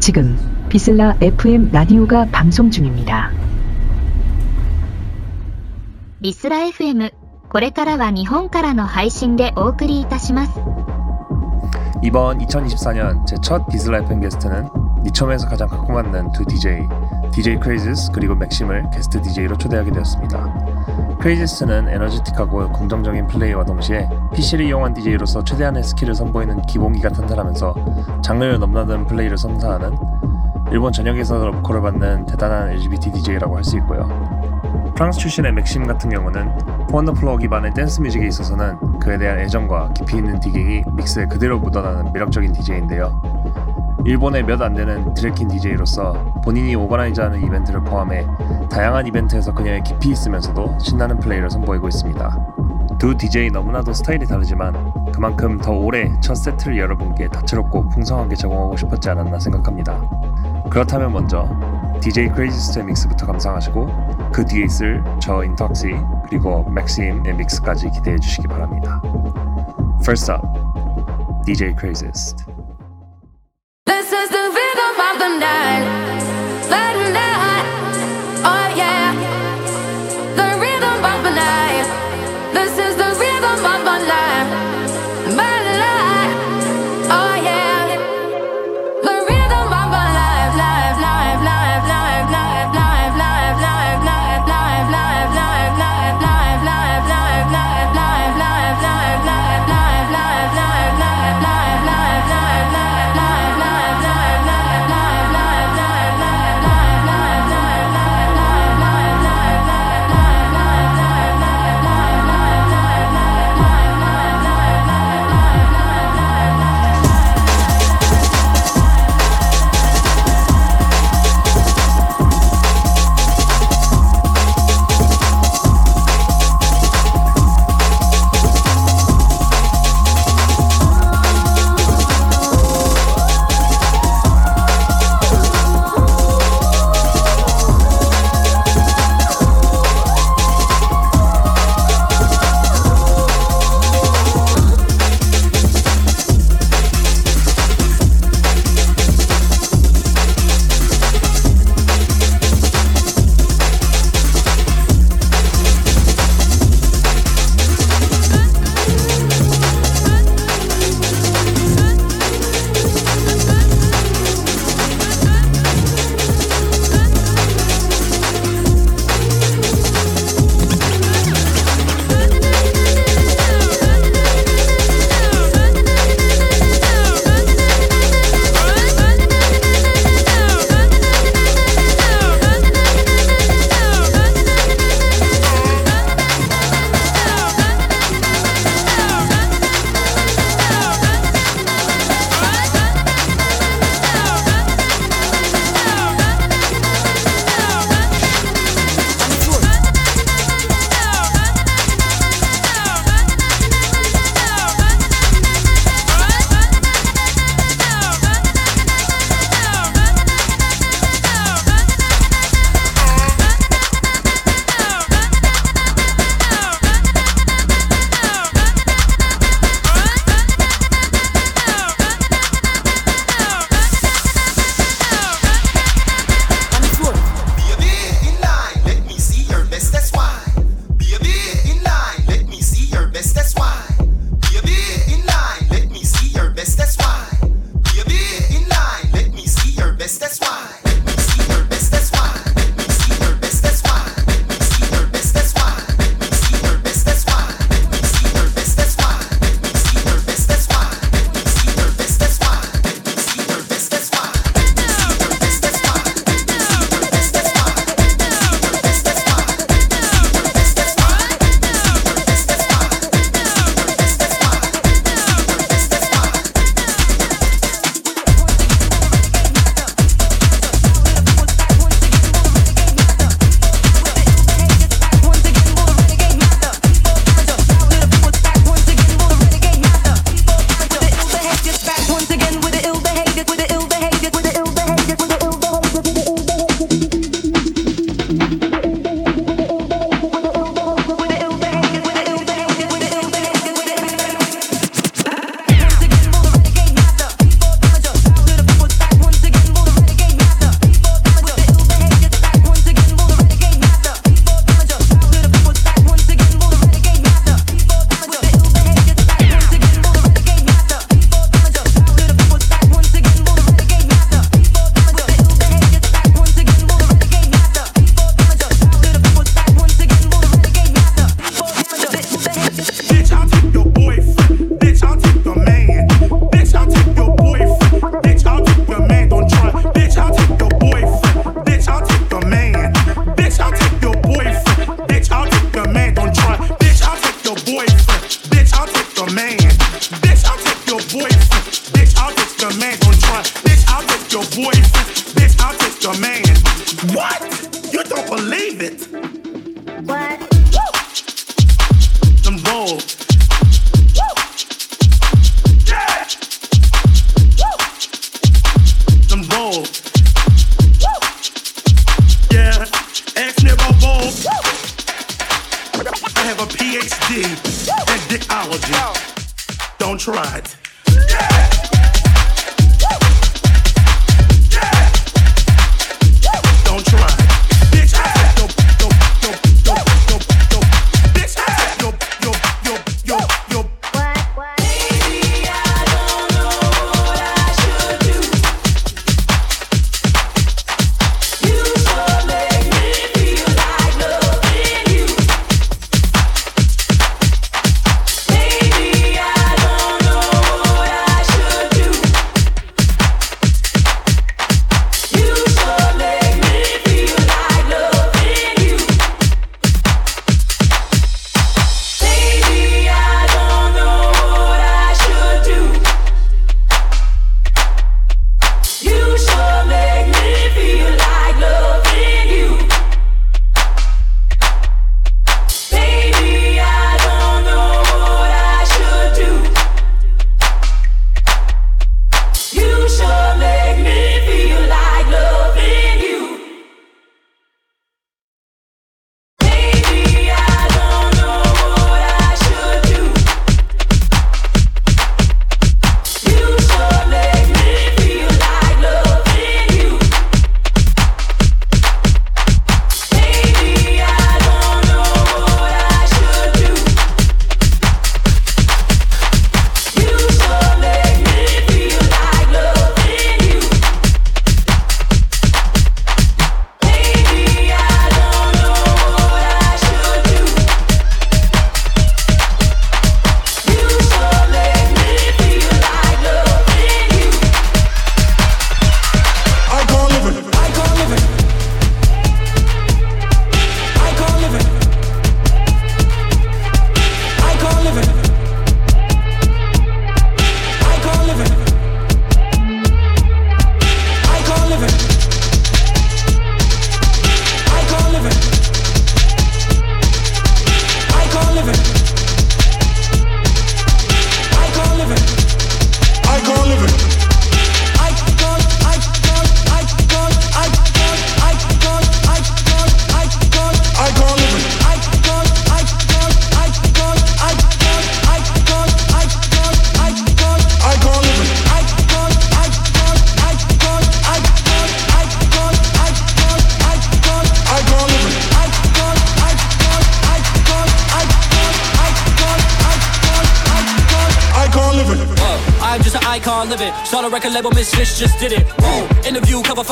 지금 비슬라 FM 라디오가 방송 중입니다. リスラ FM これからは日本からの配信でお送りいたします 이번 2024년 제 첫 비슬라 FM 게스트는 니첨에서 가장 갖고 맞는 두 DJ, DJ 크레이지스 그리고 맥심을 게스트 DJ로 초대하게 되었습니다. Crazist는 에너지틱하고 긍정적인 플레이와 동시에 PC를 이용한 DJ로서 최대한의 스킬을 선보이는 기본기가 탄탄하면서 장르를 넘나드는 플레이를 선사하는 일본 전역에서 러브콜을 받는 대단한 LGBT DJ라고 할 수 있고요. 프랑스 출신의 맥심 같은 경우는 four on the floor 기반의 댄스 뮤직에 있어서는 그에 대한 애정과 깊이 있는 digging이 믹스에 그대로 묻어나는 매력적인 DJ인데요. 일본의 몇 안 되는 drag queen DJ로서 본인이 organize하는 이벤트를 포함해 다양한 이벤트에서 그녀의 깊이 있으면서도 신나는 플레이를 선보이고 있습니다. 두 DJ 너무나도 스타일이 다르지만 그만큼 더 올해 첫 세트를 여러분께 다채롭고 풍성하게 제공하고 싶었지 않았나 생각합니다. 그렇다면 먼저 DJ 크레이지스트의 믹스부터 감상하시고 그 뒤에 있을 저 인턱시 그리고 맥심의 믹스까지 기대해 주시기 바랍니다. First up, DJ Craziest. This is the rhythm of the night.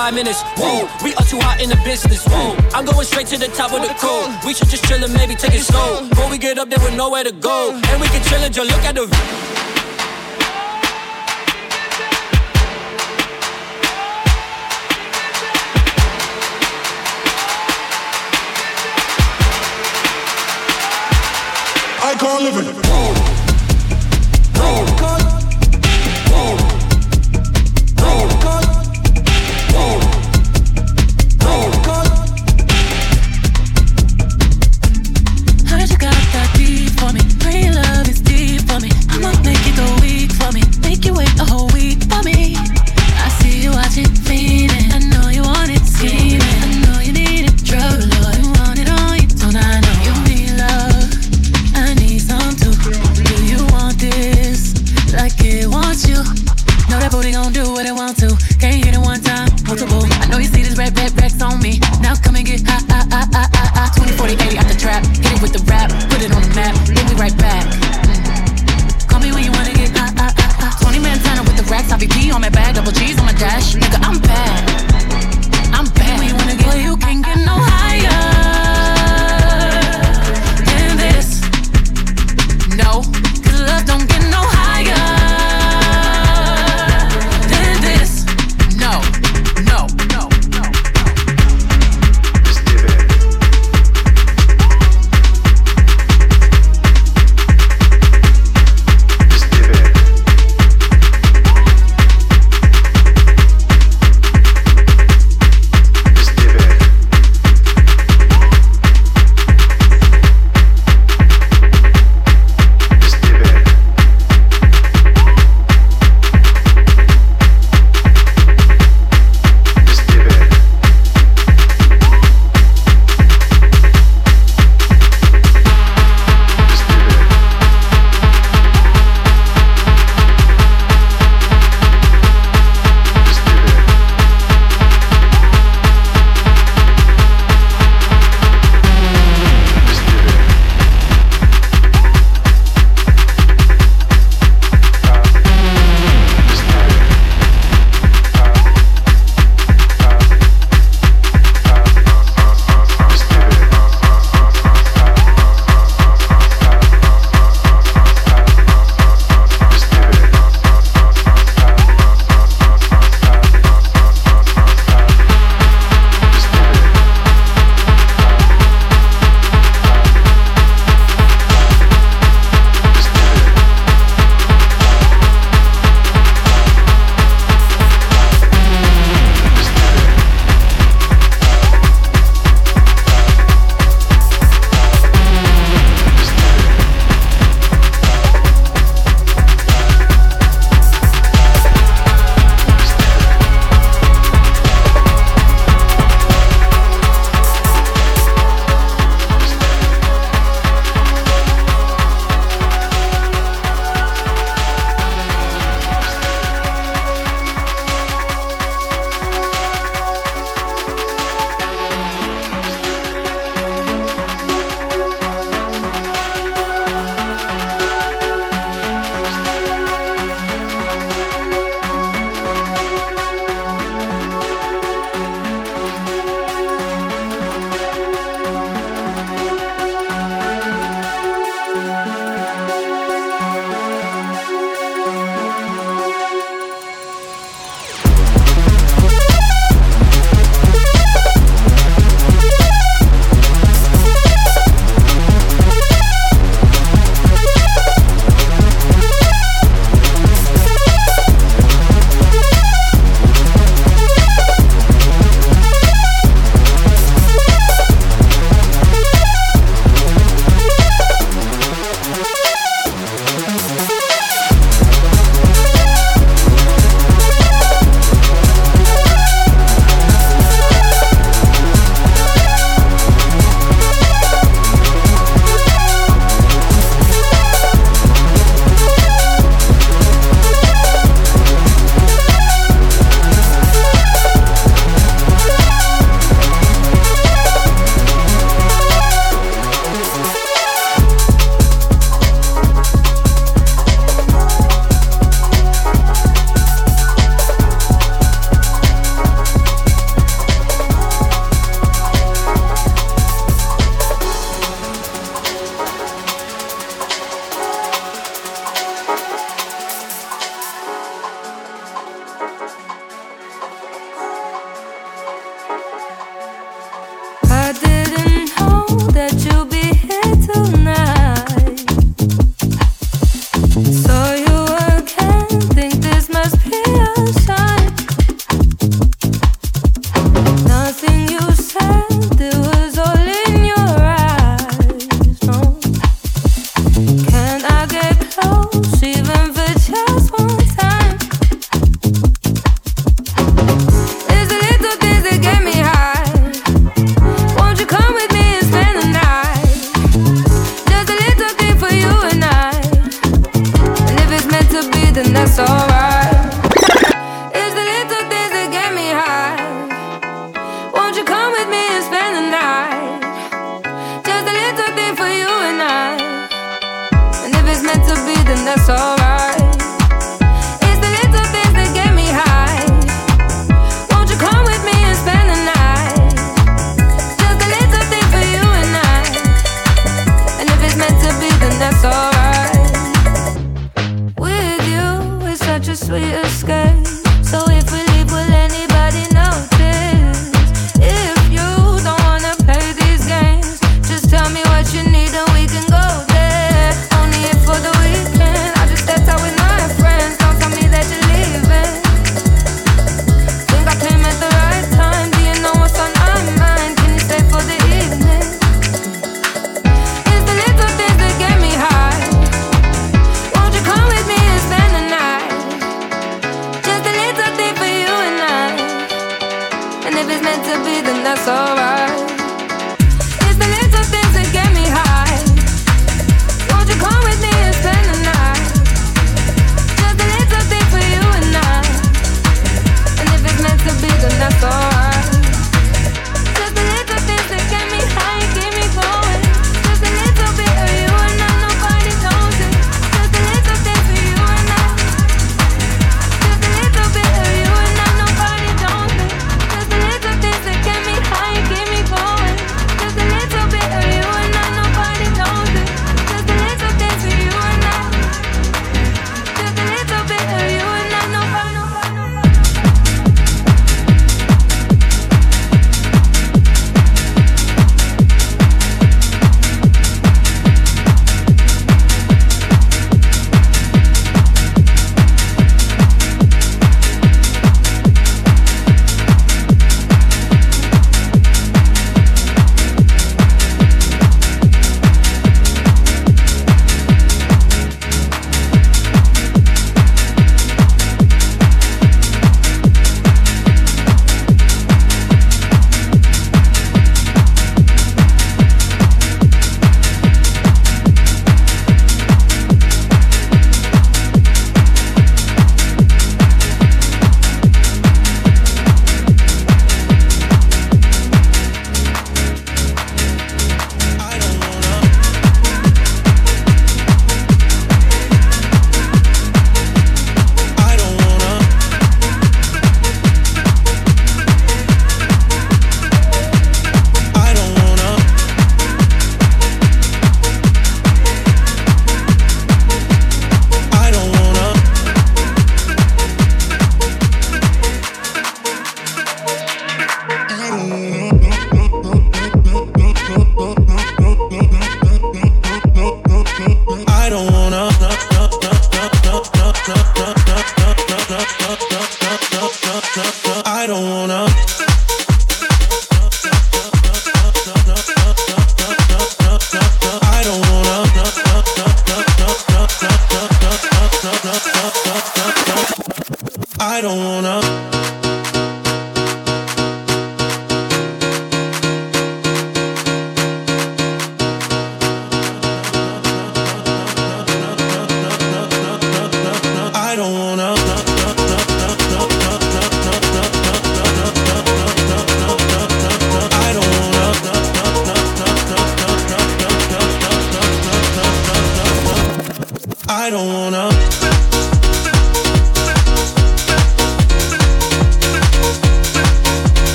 five minutes. Whoa, we are too hot in the business. Whoa, I'm going straight to the top of the cold. We should just chill and maybe take it slow. Before we get up there with nowhere to go. And we can chill and just look at the.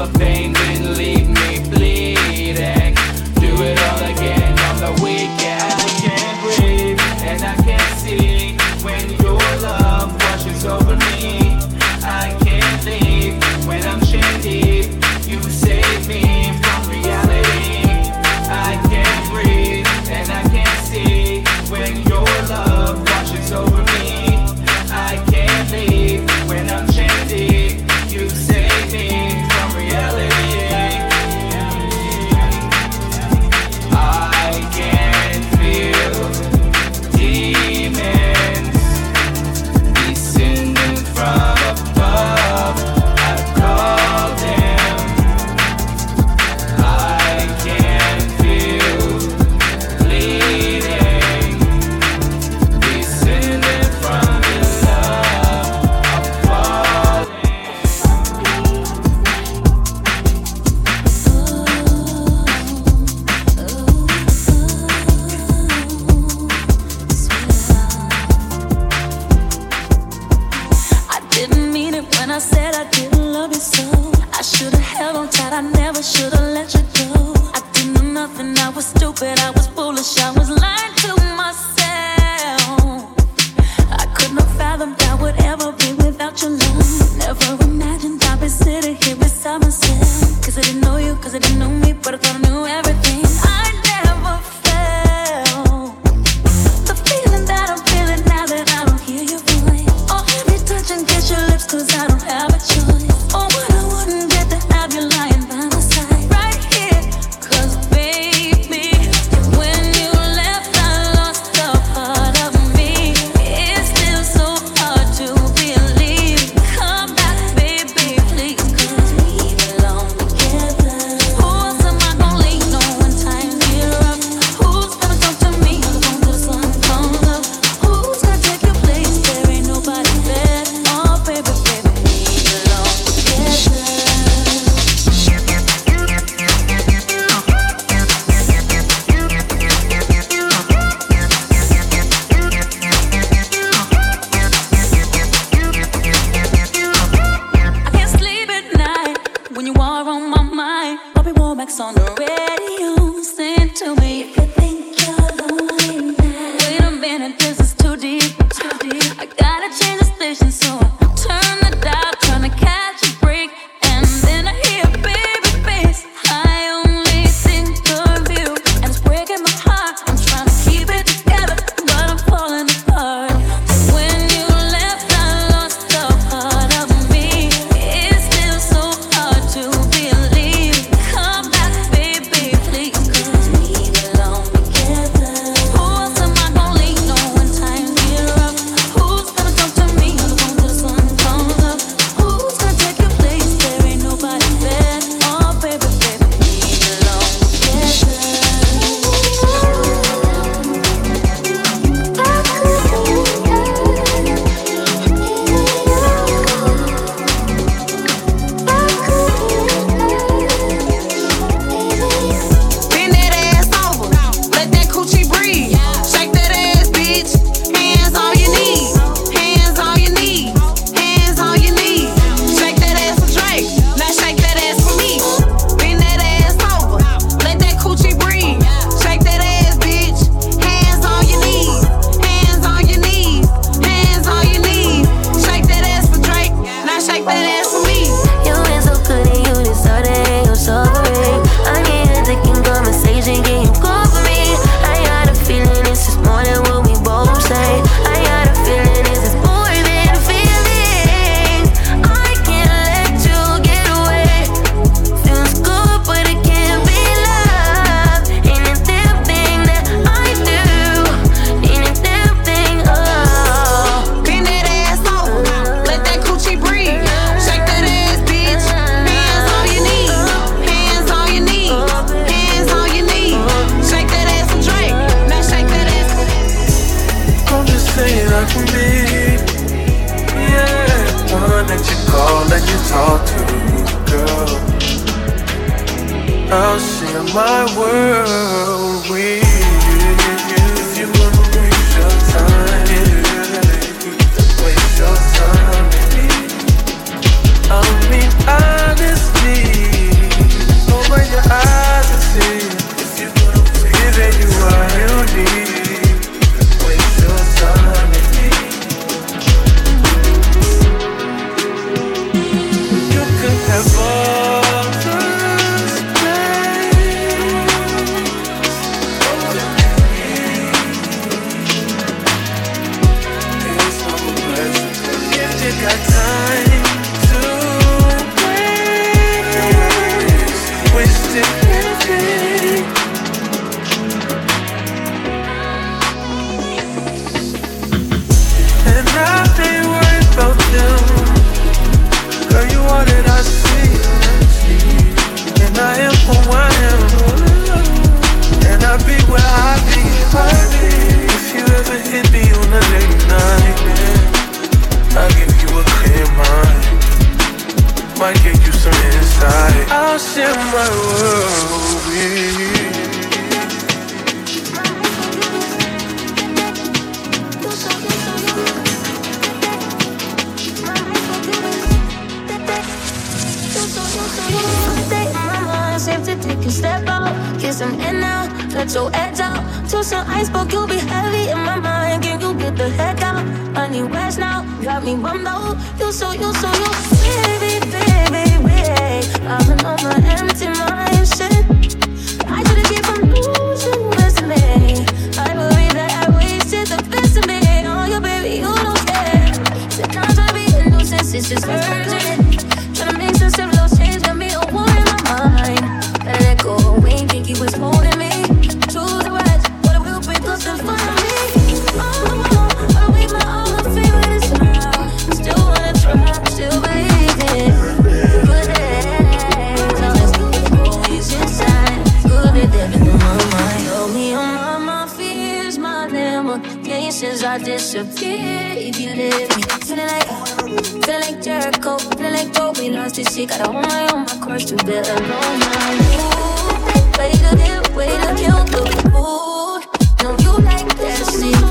for fame.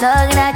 lograr.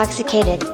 Intoxicated.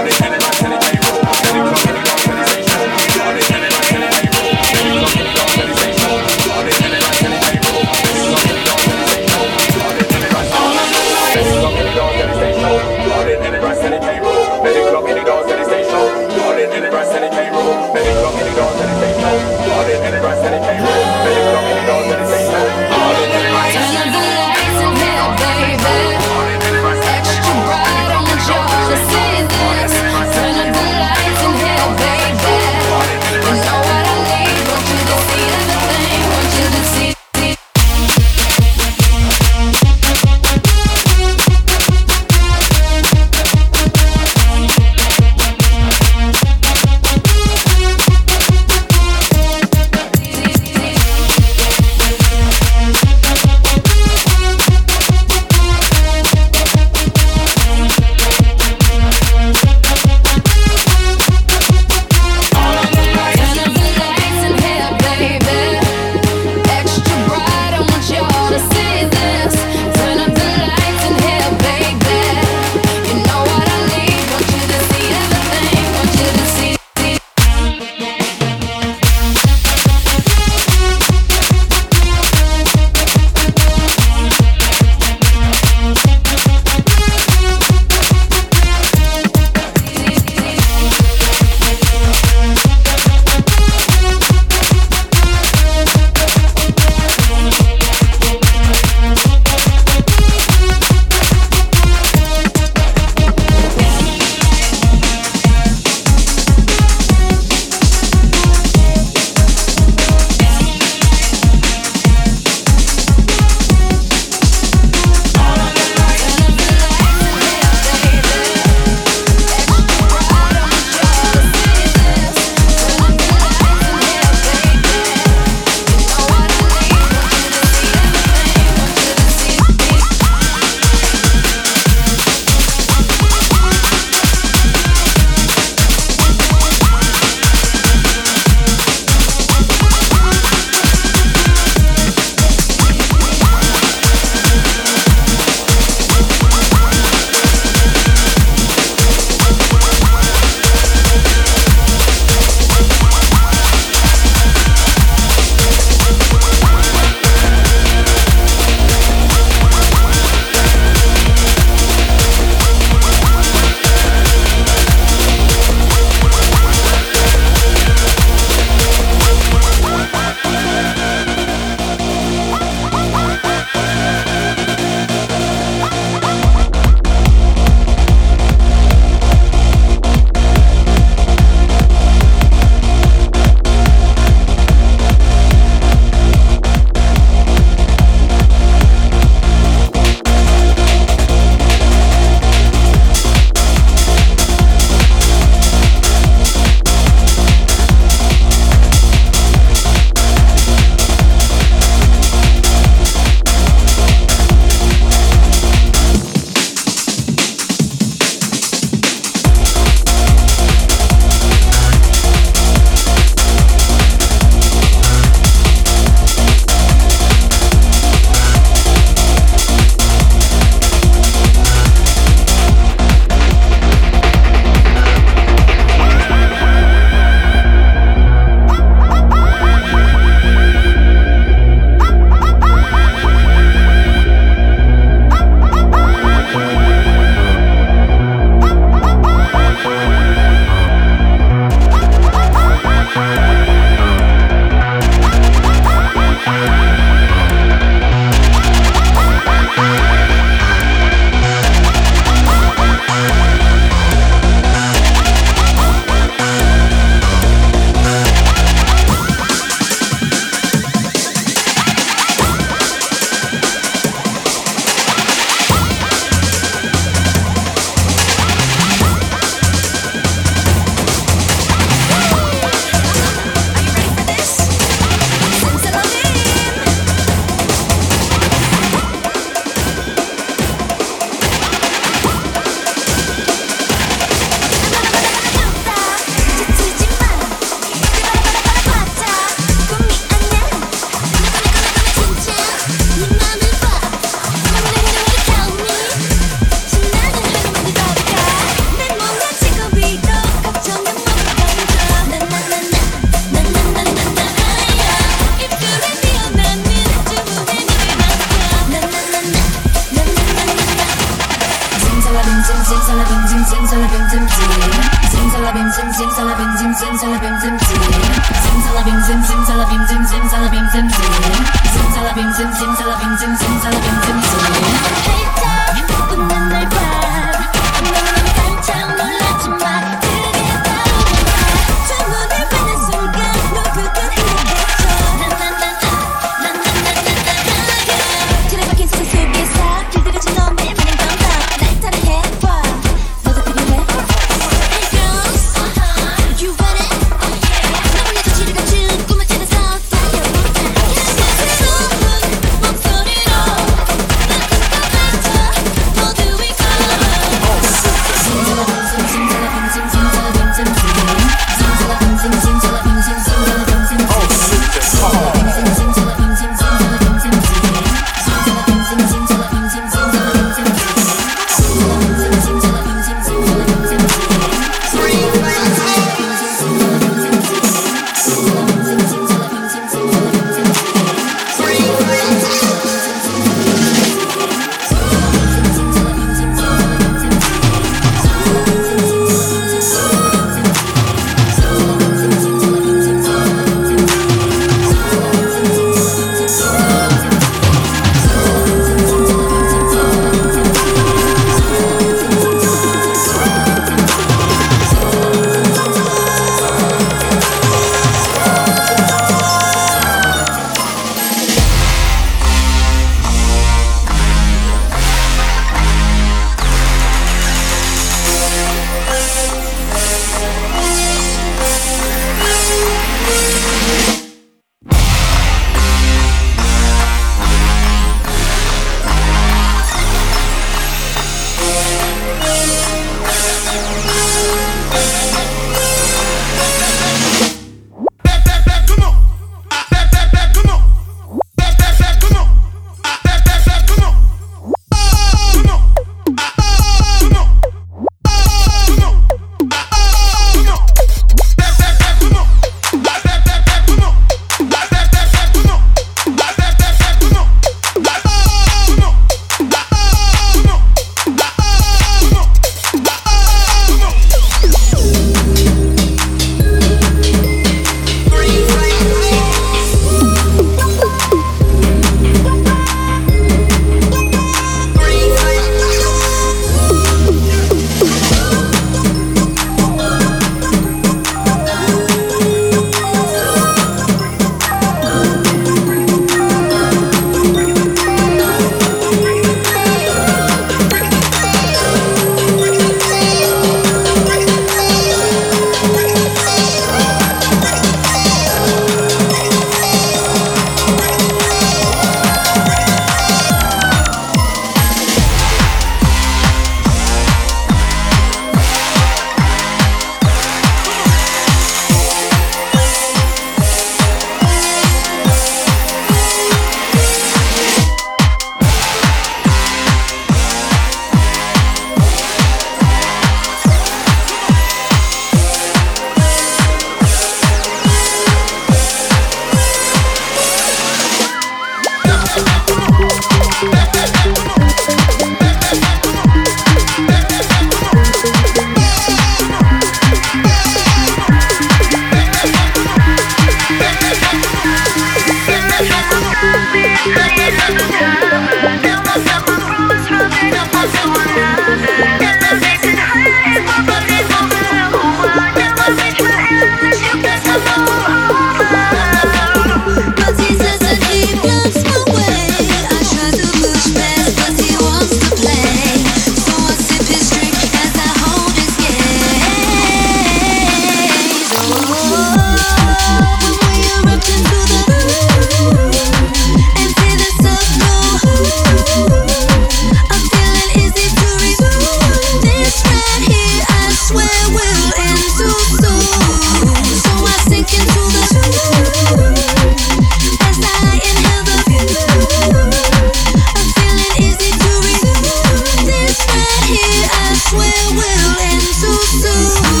we will end so soon.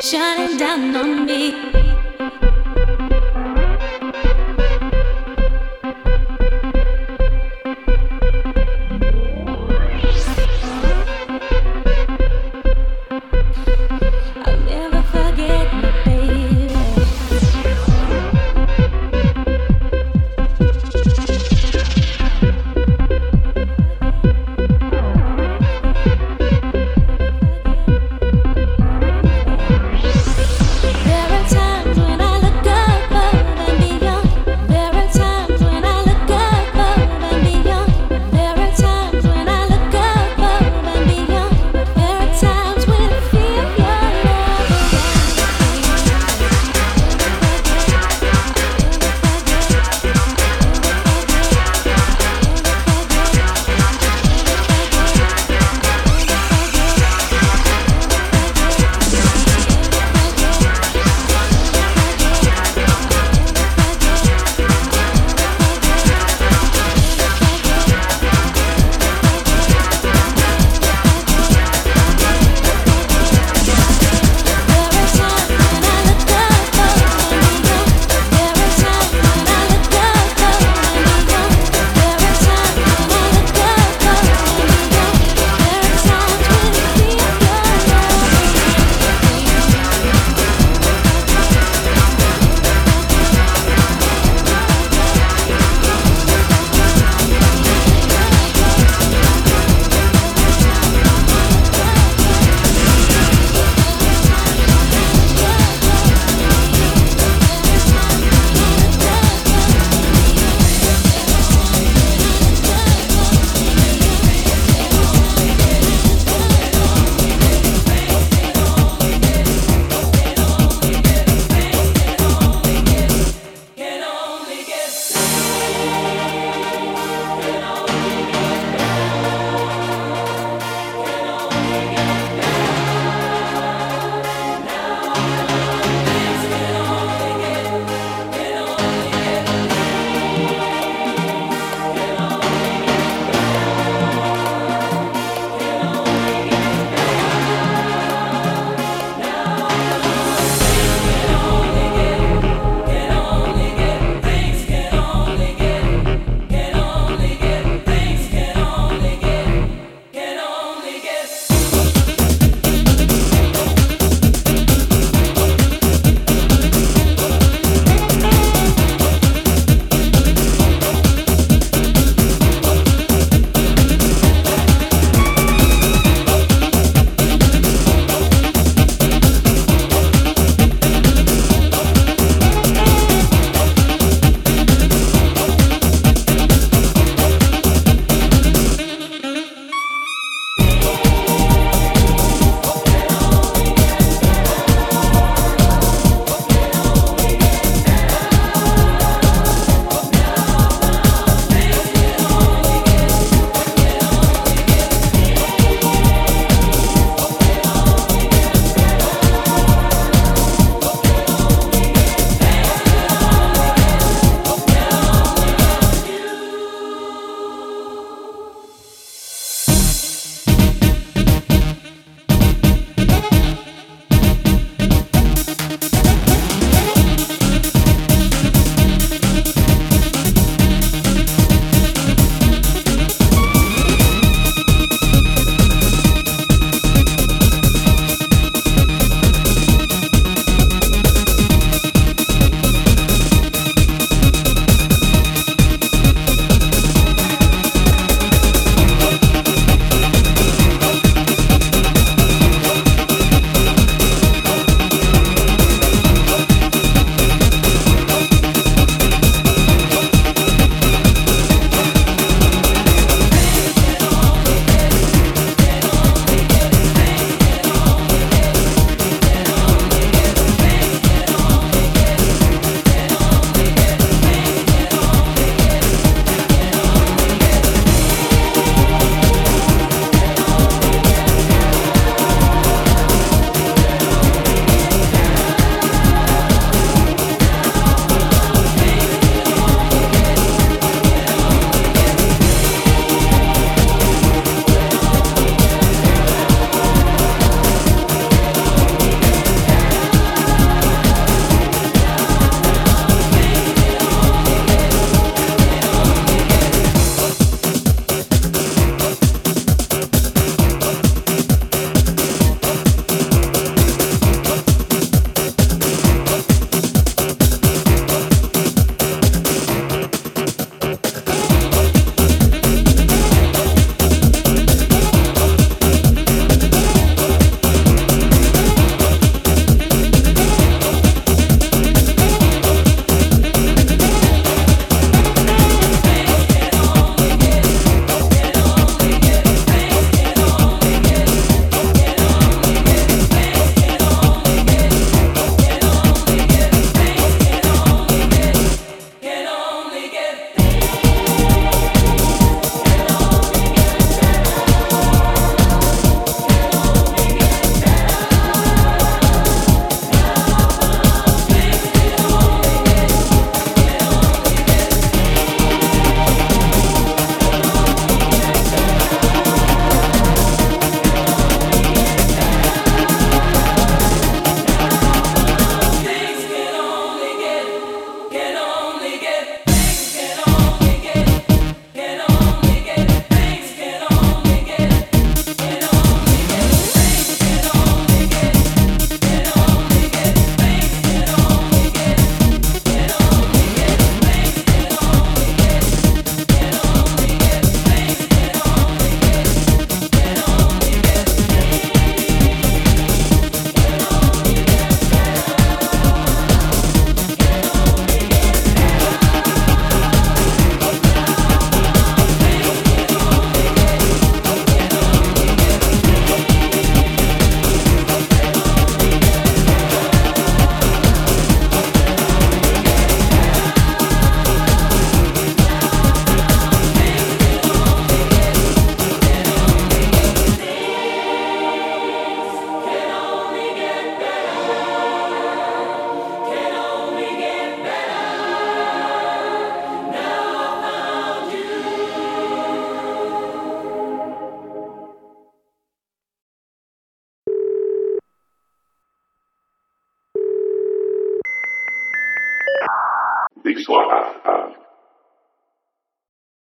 Shining down on me.